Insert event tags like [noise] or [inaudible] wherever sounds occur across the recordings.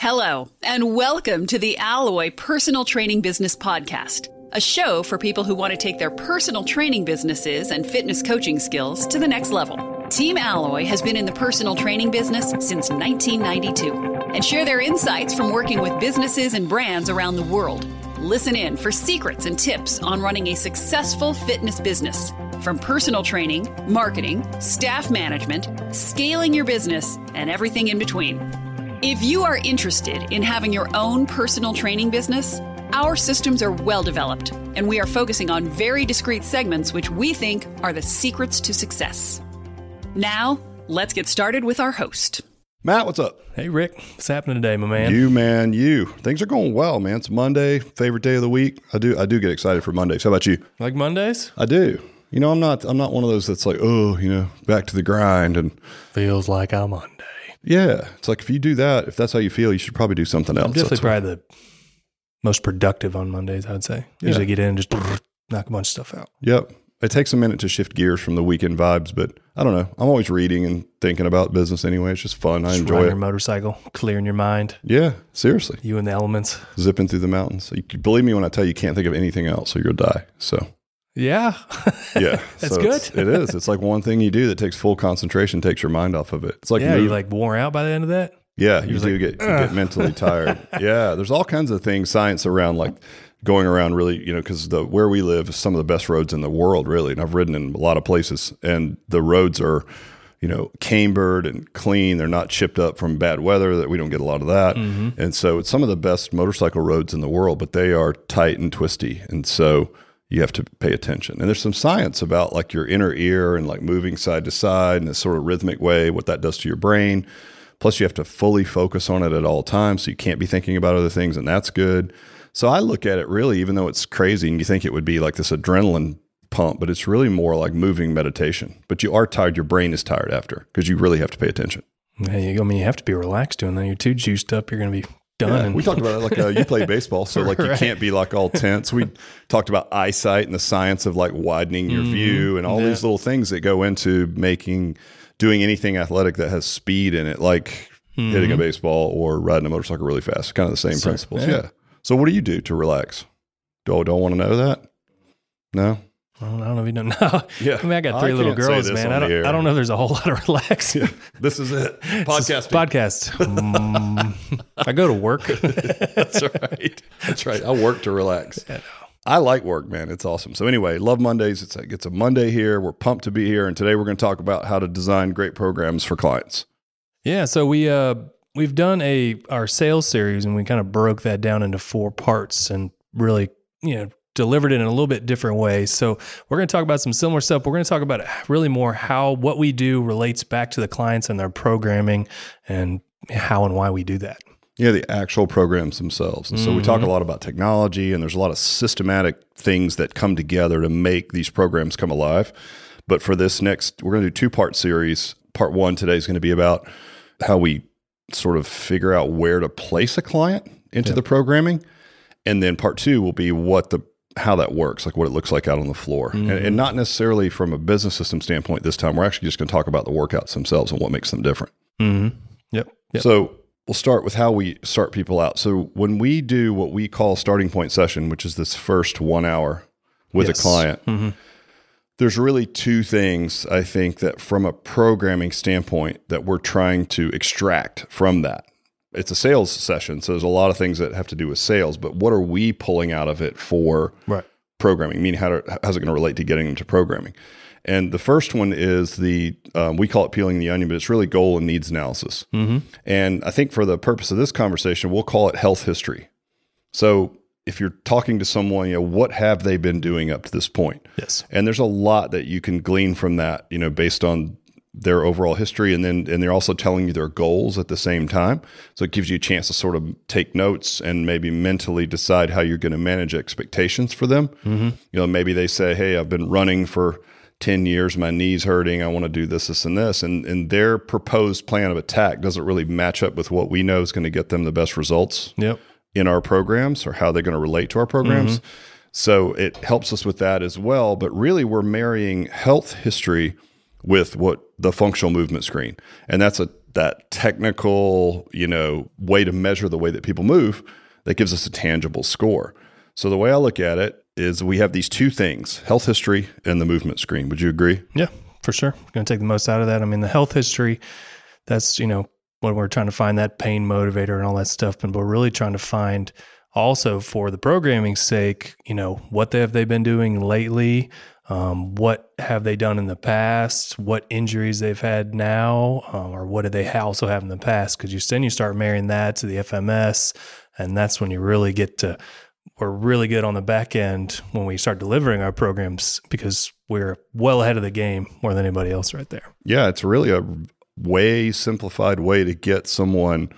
Hello, and welcome to the Alloy Personal Training Business Podcast, a show for people who want to take their personal training businesses and fitness coaching skills to the next level. Team Alloy has been in the personal training business since 1992 and share their insights from working with businesses and brands around the world. Listen in for secrets and tips on running a successful fitness business. From personal training, marketing, staff management, scaling your business, and everything in between. If you are interested in having your own personal training business, our systems are well developed, and we are focusing on very discrete segments which we think are the secrets to success. Now, let's get started with our host. Matt, what's up? Hey Rick, what's happening today, my man? You man, you. Things are going well, man. It's Monday, favorite day of the week. I do I do get excited for Mondays. How about you? Like Mondays? I do. You know, I'm not I'm not one of those that's like, oh, you know, back to the grind and Feels like I'm Monday. Yeah. It's like if you do that, if that's how you feel, you should probably do something else. I'm definitely That's what- probably the most productive on Mondays, I would say. Usually get in and just [sniffs] knock a bunch of stuff out. Yep. It takes a minute to shift gears from the weekend vibes, but I don't know. I'm always reading and thinking about business anyway. It's just fun. I enjoy it. your motorcycle, clearing your mind, Yeah, seriously. you and the elements. Zipping through the mountains. You, believe me when I tell you, you can't think of anything else, or you'll die. So Yeah. Yeah, [laughs] That's so it's- good. It is. It's like one thing you do that takes full concentration, takes your mind off of it. It's like yeah, you like wore out by the end of that? yeah, you was do like, get you get mentally tired. [laughs] yeah, there's all kinds of things science around like going around really you know because the where we live is some of the best roads in the world really, and I've ridden in a lot of places, and the roads are you know cambered and clean. They're not chipped up from bad weather. That we don't get a lot of that, mm-hmm. and so it's some of the best motorcycle roads in the world, but they are tight and twisty, and so you have to pay attention. And there's some science about like your inner ear and like moving side to side in a sort of rhythmic way, what that does to your brain. Plus, you have to fully focus on it at all times. So you can't be thinking about other things, and that's good. So I look at it really, even though it's crazy and you think it would be like this adrenaline pump, but it's really more like moving meditation. But you are tired, your brain is tired after because you really have to pay attention. Yeah, you, I mean, you have to be relaxed doing that. You're too juiced up, you're going to be done. Yeah, we talked about it like uh, you play baseball, so like you [laughs] can't be like all tense. We talked about eyesight and the science of like widening your view and all Mm-hmm. Yeah. these little things that go into making doing anything athletic that has speed in it, like hitting a baseball or riding a motorcycle really fast. Kind of the same So, principles. yeah. Yeah. So what do you do to relax? Do don't want to know that? No. Well, I don't know if you don't know. [laughs] Yeah. I mean, I got I three little girls, man. I don't. I don't know if there's a whole lot of [laughs] relaxing. This is it. [laughs] Podcast. Podcast. Mm, I go to work. That's right. That's right. I work to relax. I like work, man. It's awesome. So anyway, love Mondays. It's like it's a Monday here. We're pumped to be here, and today we're going to talk about how to design great programs for clients. Yeah, so we uh we've done a our sales series and we kind of broke that down into four parts and really, you know, delivered it in a little bit different way. So we're going to talk about some similar stuff. We're going to talk about really more how what we do relates back to the clients and their programming and how and why we do that. Yeah, the actual programs themselves. And so we talk a mm-hmm. lot about technology, and there's a lot of systematic things that come together to make these programs come alive. But for this next, we're going to do two part series. Part one today is going to be about how we sort of figure out where to place a client into the programming, and then part two will be what the how that works, like what it looks like out on the floor, and, and not necessarily from a business system standpoint. This time, we're actually just going to talk about the workouts themselves and what makes them different. Mm-hmm. Yep. Yep. So we'll start with how we start people out. So when we do what we call starting point session, which is this first one hour with Yes. a client, Mhm. there's really two things I think that from a programming standpoint that we're trying to extract from that. It's a sales session, so there's a lot of things that have to do with sales, but what are we pulling out of it for Right. programming? Meaning, how to, how's it going to relate to getting them to programming? And the first one is the um, we call it peeling the onion, but it's really goal and needs analysis. Mm-hmm. And I think for the purpose of this conversation, we'll call it health history. So if you're talking to someone, you know, what have they been doing up to this point? Yes. And there's a lot that you can glean from that, you know, based on their overall history and then and they're also telling you their goals at the same time. So it gives you a chance to sort of take notes and maybe mentally decide how you're going to manage expectations for them. Mm-hmm. You know, maybe they say, "Hey, I've been running for 10 years, my knees hurting, I want to do this this and this." And and their proposed plan of attack doesn't really match up with what we know is going to get them the best results Yep. in our programs or how they're going to relate to our programs. Mm-hmm. So it helps us with that as well. But really, we're marrying health history with what the functional movement screen, and that's a that technical, you know, way to measure the way that people move that gives us a tangible score. So the way I look at it is we have these two things, health history and the movement screen. Would you agree? Yeah, for sure. We're Going to take the most out of that. I mean, the health history, that's, you know, when we're trying to find that pain motivator and all that stuff, but we're really trying to find also for the programming sake, you know, what have they been doing lately? Um, what have they done in the past? What injuries they've had now, um, or what did they also have in the past? Because you then you start marrying that to the FMS, and that's when you really get to. We're really good on the back end when we start delivering our programs because we're well ahead of the game more than anybody else right there. Yeah, it's really a way simplified way to get someone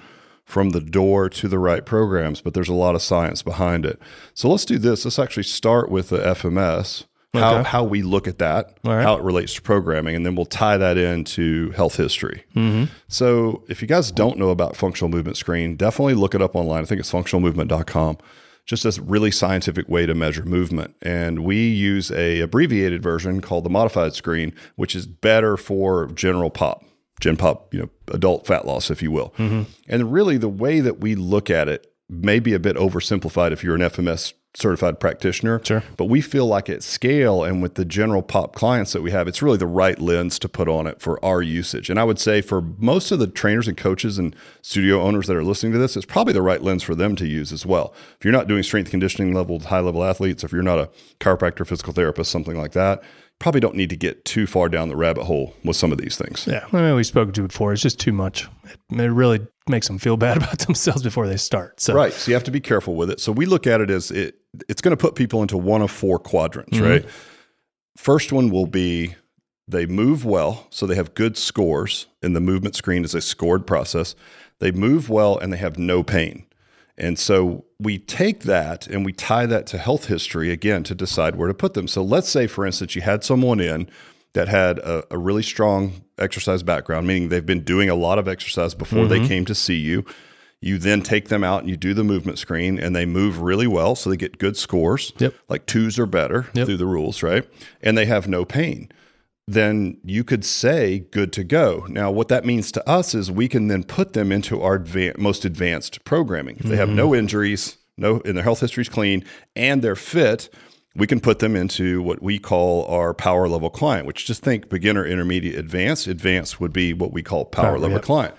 from the door to the right programs, but there's a lot of science behind it. So let's do this. Let's actually start with the FMS, how, Okay. how we look at that, right. how it relates to programming, and then we'll tie that into health history. Mm-hmm. So if you guys don't know about functional movement screen, definitely look it up online. I think it's functionalmovement.com. Just a really scientific way to measure movement. And we use a abbreviated version called the modified screen, which is better for general pop, gen pop, you know, adult fat loss, if you will. Mm-hmm. And really the way that we look at it may be a bit oversimplified if you're an FMS certified practitioner. Sure. But we feel like at scale and with the general pop clients that we have, it's really the right lens to put on it for our usage. And I would say for most of the trainers and coaches and studio owners that are listening to this, it's probably the right lens for them to use as well. If you're not doing strength conditioning level, high level athletes, if you're not a chiropractor, physical therapist, something like that, probably don't need to get too far down the rabbit hole with some of these things. Yeah, I mean, we spoke to it before. It's just too much. It, it really makes them feel [laughs] bad about themselves before they start. So, Right. So you have to be careful with it. So we look at it as it it's going to put people into one of four quadrants, mm-hmm. right? First one will be they move well, so they have good scores, and the movement screen is a scored process. They move well and they have no pain. And so we take that and we tie that to health history again to decide where to put them. So let's say, for instance, you had someone in that had a, a really strong exercise background, meaning they've been doing a lot of exercise before they mm-hmm. came to see you. You then take them out and you do the movement screen, and they move really well. So they get good scores, Yep. like twos or better Yep. through the rules, right? And they have no pain then you could say good to go. Now, what that means to us is we can then put them into our adva- most advanced programming. If they have no mm-hmm. injuries, no, and their health history is clean, and they're fit, we can put them into what we call our power level client, which just think beginner, intermediate, advanced. Advanced would be what we call power Power, level yep. client.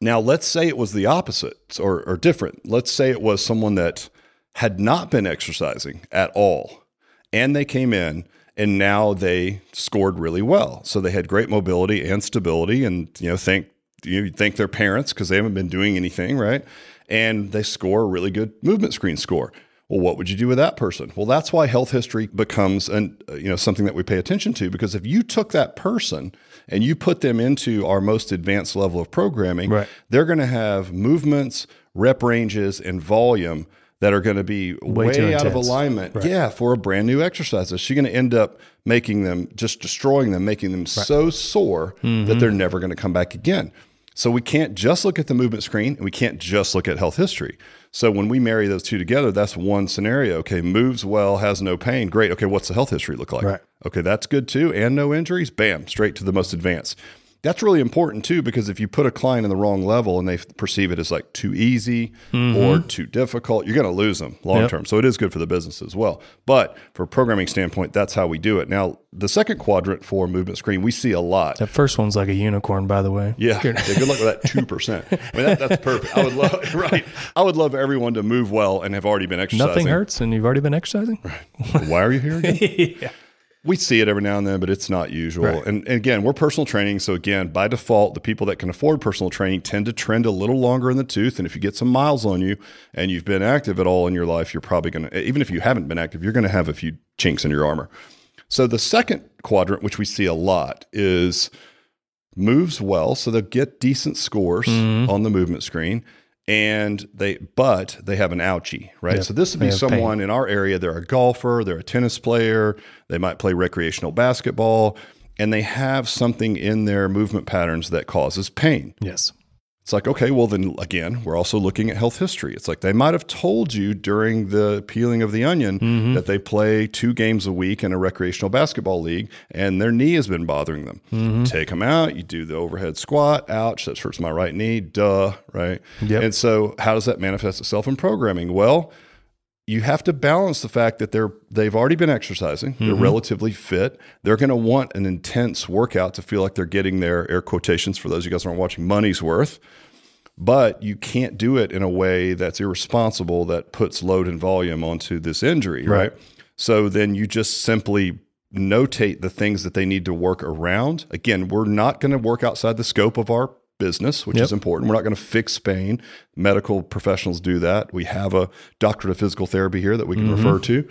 Now, let's say it was the opposite or, or different. Let's say it was someone that had not been exercising at all and they came in and now they scored really well. So they had great mobility and stability and you know thank you thank their parents because they haven't been doing anything, right? And they score a really good movement screen score. Well, what would you do with that person? Well, that's why health history becomes an you know something that we pay attention to because if you took that person and you put them into our most advanced level of programming, Right. they're going to have movements, rep ranges, and volume that are going to be way, too out of alignment. Yeah, for a brand new exercise. Is she going to end up making them just destroying them, making them so sore Mm-hmm. that they're never going to come back again? So we can't just look at the movement screen and we can't just look at health history. So when we marry those two together, that's one scenario. Okay, moves well, has no pain. Great. Okay, what's the health history look like? Right. Okay, that's good too. And no injuries. Bam, straight to the most advanced. That's really important too, because if you put a client in the wrong level and they perceive it as like too easy mm-hmm. or too difficult, you're going to lose them long Yep. term. So it is good for the business as well. But for a programming standpoint, that's how we do it. Now, the second quadrant for movement screen, we see a lot. that first one's like a unicorn, by the way. Yeah, yeah, good luck with that two percent. I mean, that, that's perfect. I would love, [laughs] right? I would love everyone to move well and have already been exercising. Nothing hurts, and you've already been exercising. Why are you here again? [laughs] yeah. We see it every now and then, but it's not usual. Right. And, and again, we're personal training. So, again, by default, the people that can afford personal training tend to trend a little longer in the tooth. And if you get some miles on you and you've been active at all in your life, you're probably going to, even if you haven't been active, you're going to have a few chinks in your armor. So, the second quadrant, which we see a lot, is moves well. So, they'll get decent scores Mm-hmm. on the movement screen. And they, but they have an ouchie, right? Yep. So this would be have pain. someone in our area. They're a golfer, they're a tennis player, they might play recreational basketball, and they have something in their movement patterns that causes pain. Yes. It's like, okay, well, then again, we're also looking at health history. It's like they might have told you during the peeling of the onion Mm-hmm. that they play two games a week in a recreational basketball league and their knee has been bothering them. Mm-hmm. Take them out, you do the overhead squat, ouch, that hurts my right knee, duh, right? Yep. And so, how does that manifest itself in programming? Well, you have to balance the fact that they're they've already been exercising. They're mm-hmm. relatively fit. They're going to want an intense workout to feel like they're getting their air quotations for those of you guys who aren't watching money's worth. But you can't do it in a way that's irresponsible that puts load and volume onto this injury right, so then you just simply notate the things that they need to work around. Again we're not going to work outside the scope of our business which Yep. is important. We're not going to fix pain medical professionals do that. We have a doctorate of physical therapy here that we can refer mm-hmm. to.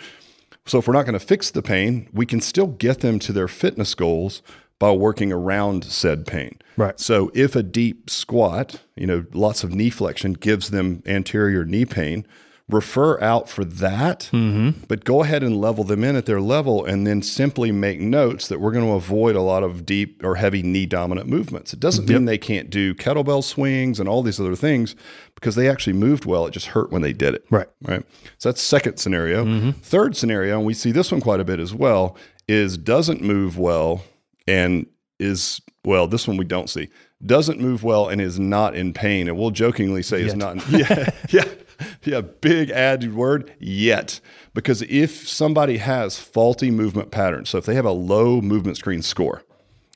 So if we're not going to fix the pain we can still get them to their fitness goals by working around said pain. Right. so if a deep squat, you know, lots of knee flexion gives them anterior knee pain, refer out for that, mm-hmm. but go ahead and level them in at their level and then simply make notes that we're going to avoid a lot of deep or heavy knee dominant movements. It doesn't mean they can't do kettlebell swings and all these other things because they actually moved well. It just hurt when they did it. Right. Right. So that's second scenario. Mm-hmm. Third scenario, and we see this one quite a bit as well, is doesn't move well and is well, this one we don't see. Doesn't move well and is not in pain. And we'll jokingly say is Yet. not [laughs] yeah, yeah. [laughs] Yeah, big added word yet. Because if somebody has faulty movement patterns, so if they have a low movement screen score,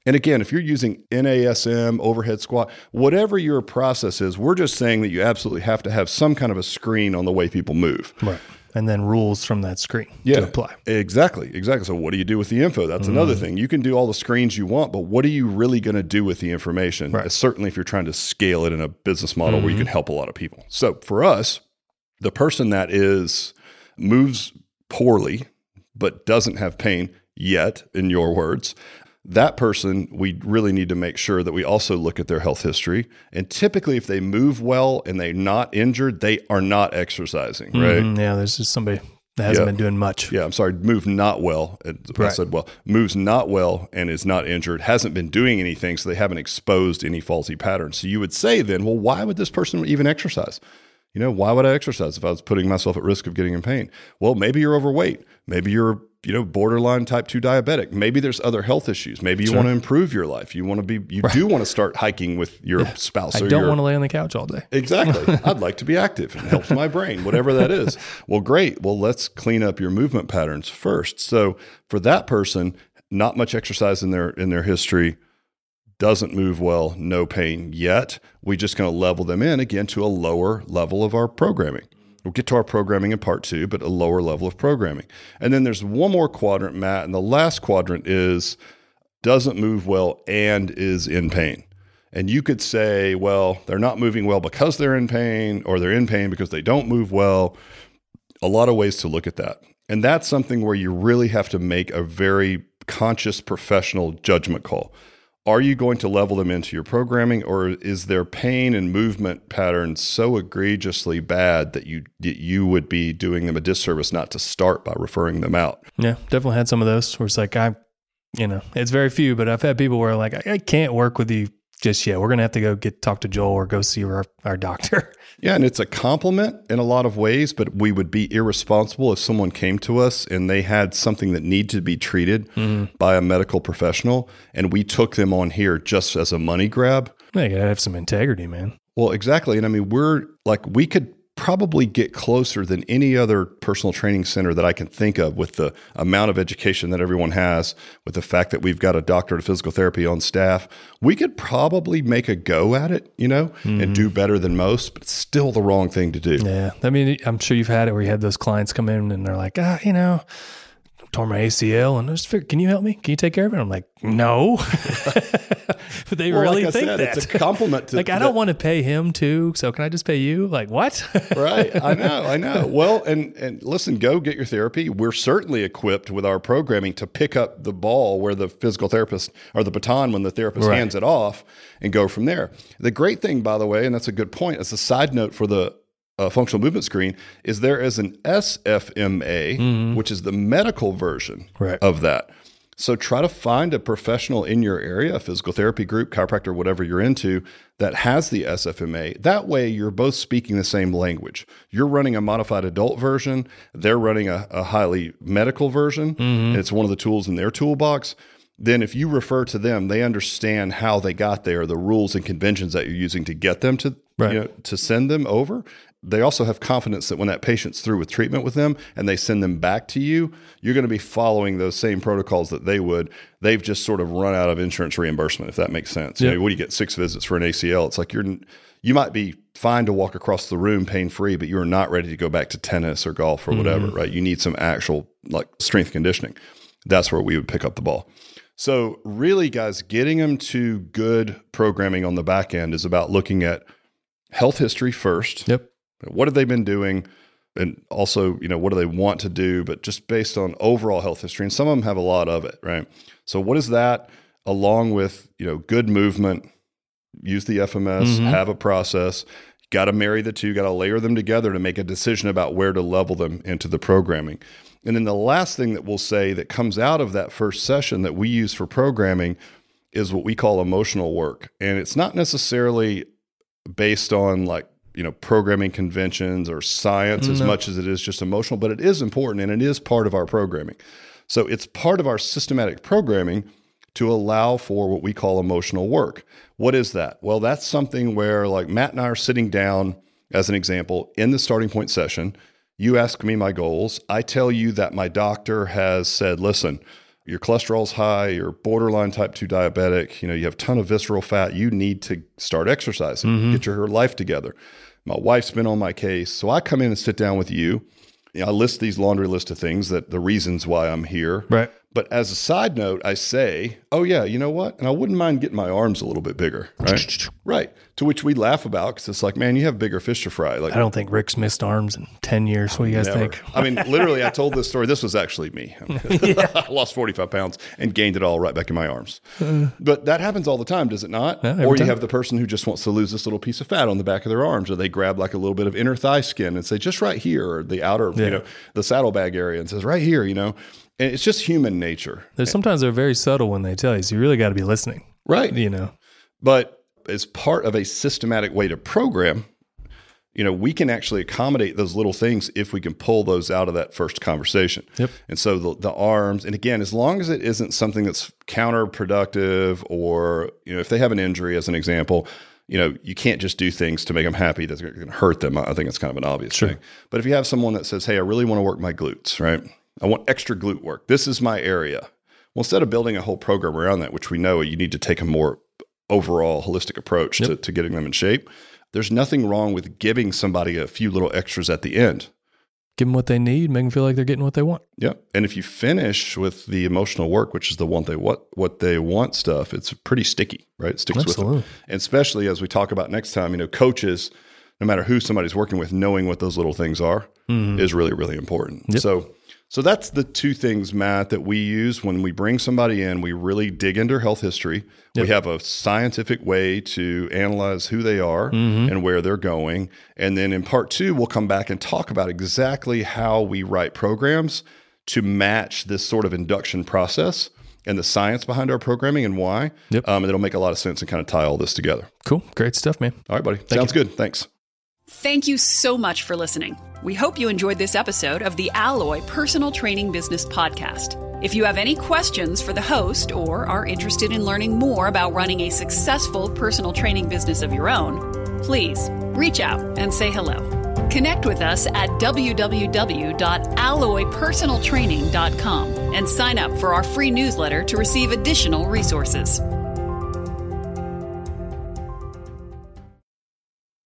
and again, if you're using NASM, overhead squat, whatever your process is, we're just saying that you absolutely have to have some kind of a screen on the way people move. Right. And then rules from that screen to apply. Exactly, exactly. So, what do you do with the info? That's another Mm-hmm. thing. You can do all the screens you want, but what are you really going to do with the information? Right. Mm-hmm. Certainly, if you're trying to scale it in a business model where you can help a lot of people. So, for us, the person that is moves poorly but doesn't have pain yet, in your words, that person, we really need to make sure that we also look at their health history. And typically, if they move well and they're not injured, they are not exercising, right? Mm, yeah, there's just somebody that hasn't Yeah. been doing much. Yeah, I'm sorry, move not well. I said well, moves not well and is not injured, hasn't been doing anything, so they haven't exposed any faulty patterns. So you would say then, well, why would this person even exercise? You know, why would I exercise if I was putting myself at risk of getting in pain? Well, maybe you're overweight. Maybe you're, you know, borderline type 2 diabetic. Maybe there's other health issues. Maybe you want to improve your life. You want to be you do want to start hiking with your spouse I don't your want to lay on the couch all day. Exactly. [laughs] I'd like to be active. It helps my brain, whatever that is. Well, great. Well, let's clean up your movement patterns first. So for that person, not much exercise in their in their history, doesn't move well, no pain yet. We just going to level them in again to a lower level of our programming. We'll get to our programming in part two, but a lower level of programming. And then there's one more quadrant, Matt, and the last quadrant is doesn't move well and is in pain. And you could say, well, they're not moving well because they're in pain, or they're in pain because they don't move well. A lot of ways to look at that. And that's something where you really have to make a very conscious professional judgment call. Are you going to level them into your programming, or is their pain and movement pattern so egregiously bad that you you would be doing them a disservice not to start by referring them out? Yeah, definitely had some of those where it's like I, you know, it's very few, but I've had people where like I, I can't work with you just yet. We're gonna have to go get talk to Joel or go see our our doctor. [laughs] Yeah, and it's a compliment in a lot of ways, but we would be irresponsible if someone came to us and they had something that needed to be treated mm-hmm. by a medical professional and we took them on here just as a money grab. Yeah, you gotta have some integrity, man. Well, exactly. And I mean, we're like, we could probably get closer than any other personal training center that I can think of with the amount of education that everyone has, with the fact that we've got a doctorate of physical therapy on staff. We could probably make a go at it, you know, and do better than most, but it's still the wrong thing to do. Yeah, I mean, I'm sure you've had it where you had those clients come in and they're like, ah, you know, tore my ACL, and I just figured, can you help me? Can you take care of it? I'm like, no, [laughs] but they Well, really like think said, that. it's a compliment to [laughs] like, I don't want to pay him too, so can I just pay you? Like, what? [laughs] right. I know. I know. Well, and and listen, go get your therapy. We're certainly equipped with our programming to pick up the ball where the physical therapist or the baton when the therapist Right. hands it off and go from there. The great thing, by the way, and that's a good point, as a side note for the uh, functional movement screen, is there is an SFMA, which is the medical version Mm-hmm. Right. of that. So try to find a professional in your area, a physical therapy group, chiropractor, whatever you're into, that has the SFMA. That way, you're both speaking the same language. You're running a modified adult version, they're running a, a highly medical version. Mm-hmm. it's one of the tools in their toolbox. Then, if you refer to them, they understand how they got there, the rules and conventions that you're using to get them to right. you know, to send them over, they also have confidence that when that patient's through with treatment with them and they send them back to you, you're going to be following those same protocols that they would. They've just sort of run out of insurance reimbursement, if that makes sense. Yeah. You know, what do you get? Six visits for an ACL. It's like you're you might be fine to walk across the room pain free, but you're not ready to go back to tennis or golf or whatever, mm-hmm. right? You need some actual like strength conditioning. That's where we would pick up the ball. So, really, guys, getting them to good programming on the back end is about looking at health history first. Yep. What have they been doing? And also, you know, what do they want to do? But just based on overall health history, and some of them have a lot of it, right? So, what is that along with, you know, good movement, use the FMS, mm-hmm. have a process, got to marry the two, got to layer them together to make a decision about where to level them into the programming. And then the last thing that we'll say that comes out of that first session that we use for programming is what we call emotional work. And it's not necessarily based on like you know programming conventions or science no. as much as it is just emotional but it is important and it is part of our programming. So it's part of our systematic programming to allow for what we call emotional work. What is that? Well that's something where like matt and i are sitting down as an example in the starting point session. You ask me my goals. I tell you that my doctor has said listen your cholesterol's high, you're borderline type 2 diabetic, you know, you have a ton of visceral fat, you need to start exercising, mm-hmm. get your life together. My wife's been on my case. So I come in and sit down with you. you know, I list these laundry list of things that the reasons why I'm here. Right. But as a side note, I say, oh, yeah, you know what? And I wouldn't mind getting my arms a little bit bigger. Right. [laughs] right. To which we laugh about because it's like, man, you have bigger fish to fry. Like, I don't think Rick's missed arms in 10 years. What do you guys never. think? I mean, [laughs] literally, I told this story. This was actually me. [laughs] I lost 45 pounds and gained it all right back in my arms. Uh, but that happens all the time, does it not? Yeah, or you time. have the person who just wants to lose this little piece of fat on the back of their arms, or they grab like a little bit of inner thigh skin and say, just right here, or the outer, yeah. you know, the saddlebag area and says, right here, you know. And it's just human nature. There's sometimes they're very subtle when they tell you, so you really got to be listening. Right. You know. But as part of a systematic way to program, you know, we can actually accommodate those little things if we can pull those out of that first conversation. Yep. And so the, the arms, and again, as long as it isn't something that's counterproductive or, you know, if they have an injury, as an example, you know, you can't just do things to make them happy that's going to hurt them. I think it's kind of an obvious sure. thing. But if you have someone that says, hey, I really want to work my glutes, right? I want extra glute work. This is my area. Well, instead of building a whole program around that, which we know you need to take a more overall holistic approach yep. to, to getting them in shape, there's nothing wrong with giving somebody a few little extras at the end. Give them what they need, make them feel like they're getting what they want. Yeah, and if you finish with the emotional work, which is the one they what what they want stuff, it's pretty sticky, right? It sticks Absolutely. with them, and especially as we talk about next time. You know, coaches, no matter who somebody's working with, knowing what those little things are mm-hmm. is really really important. Yep. So so that's the two things, Matt, that we use when we bring somebody in. We really dig into health history. Yep. We have a scientific way to analyze who they are mm-hmm. and where they're going. And then in part two, we'll come back and talk about exactly how we write programs to match this sort of induction process and the science behind our programming and why. Yep. Um, and it'll make a lot of sense and kind of tie all this together. Cool. Great stuff, man. All right, buddy. Thank Sounds you. good. Thanks. Thank you so much for listening. We hope you enjoyed this episode of the Alloy Personal Training Business Podcast. If you have any questions for the host or are interested in learning more about running a successful personal training business of your own, please reach out and say hello. Connect with us at www.alloypersonaltraining.com and sign up for our free newsletter to receive additional resources.